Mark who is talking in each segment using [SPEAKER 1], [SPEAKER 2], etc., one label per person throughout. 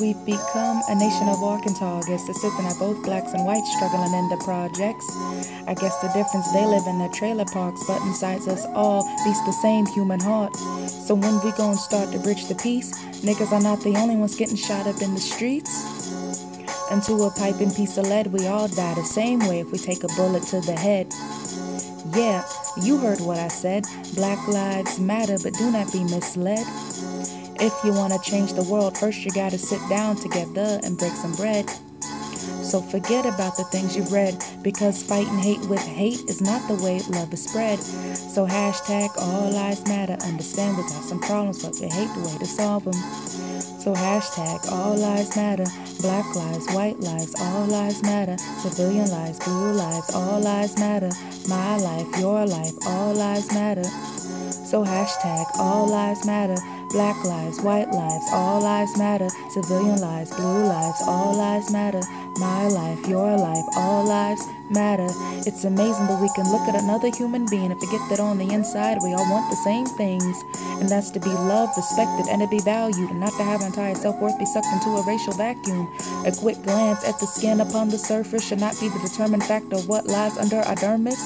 [SPEAKER 1] We've become a nation of Arkansas. targets. guess the something that both blacks and whites struggling in the projects. I guess the difference they live in the trailer parks, but inside us all beats the same human heart. So when we gon' start to bridge the peace, niggas are not the only ones getting shot up in the streets. Into a piping piece of lead, we all die the same way if we take a bullet to the head. Yeah, you heard what I said. Black lives matter, but do not be misled. If you want to change the world, first you gotta sit down together and break some bread. So forget about the things you've read, because fighting hate with hate is not the way love is spread. So hashtag all lives matter. Understand we got some problems, but we hate the way to solve them. So hashtag all lives matter. Black lives, white lives, all lives matter. Civilian lives, blue lives, all lives matter. My life, your life, all lives matter. So hashtag all lives matter. Black lives, white lives, all lives matter. Civilian lives, blue lives, all lives matter. My life, your life, all lives matter. It's amazing that we can look at another human being and forget that on the inside we all want the same things. And that's to be loved, respected, and to be valued, and not to have our entire self worth be sucked into a racial vacuum. A quick glance at the skin upon the surface should not be the determined factor of what lies under our dermis.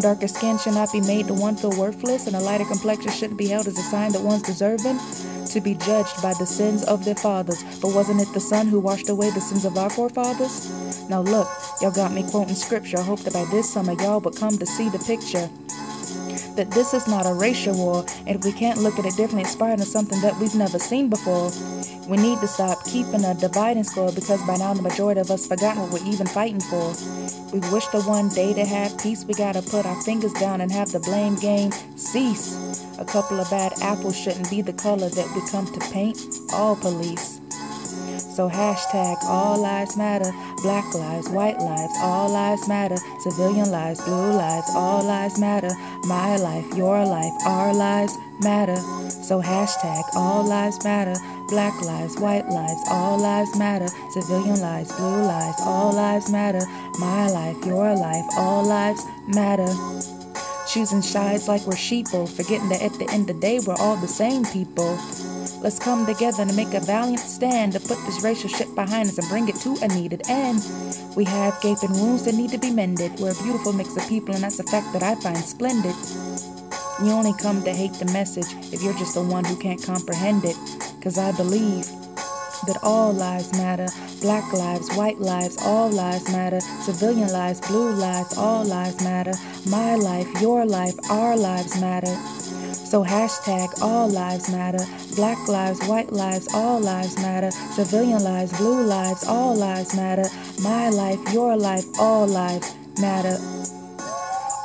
[SPEAKER 1] Darker skin should not be made to one feel worthless, and a lighter complexion shouldn't be held as a sign that one's deserving to be judged by the sins of their fathers. But wasn't it the Son who washed away the sins of our forefathers? Now look, y'all got me quoting scripture. I hope that by this summer y'all would come to see the picture. That this is not a racial war, and if we can't look at it differently, part of something that we've never seen before. We need to stop keeping a dividing score because by now the majority of us forgotten what we're even fighting for. We wish the one day to have peace, we gotta put our fingers down and have the blame game cease. A couple of bad apples shouldn't be the color that we come to paint all police. So hashtag all lives matter, black lives, white lives, all lives matter, civilian lives, blue lives, all lives matter, my life, your life, our lives matter. So hashtag all lives matter, black lives, white lives, all lives matter, civilian lives, blue lives, all lives matter, my life, your life, all lives matter. Choosing sides like we're sheeple, forgetting that at the end of the day we're all the same people. Let's come together and make a valiant stand to put this racial shit behind us and bring it to a needed end. We have gaping wounds that need to be mended. We're a beautiful mix of people, and that's a fact that I find splendid. You only come to hate the message if you're just the one who can't comprehend it. Cause I believe that all lives matter. Black lives, white lives, all lives matter. Civilian lives, blue lives, all lives matter. My life, your life, our lives matter. So hashtag all lives matter. Black lives, white lives, all lives matter. Civilian lives, blue lives, all lives matter. My life, your life, all lives matter.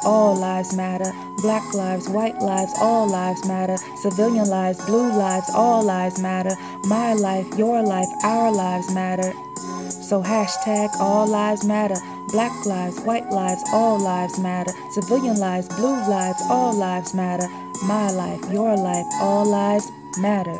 [SPEAKER 1] All lives matter. Black lives, white lives, all lives matter. Civilian lives, blue lives, all lives matter. My life, your life, our lives matter. So hashtag all lives matter. Black lives, white lives, all lives matter. Civilian lives, blue lives, all lives matter. My life, your life, all lives matter.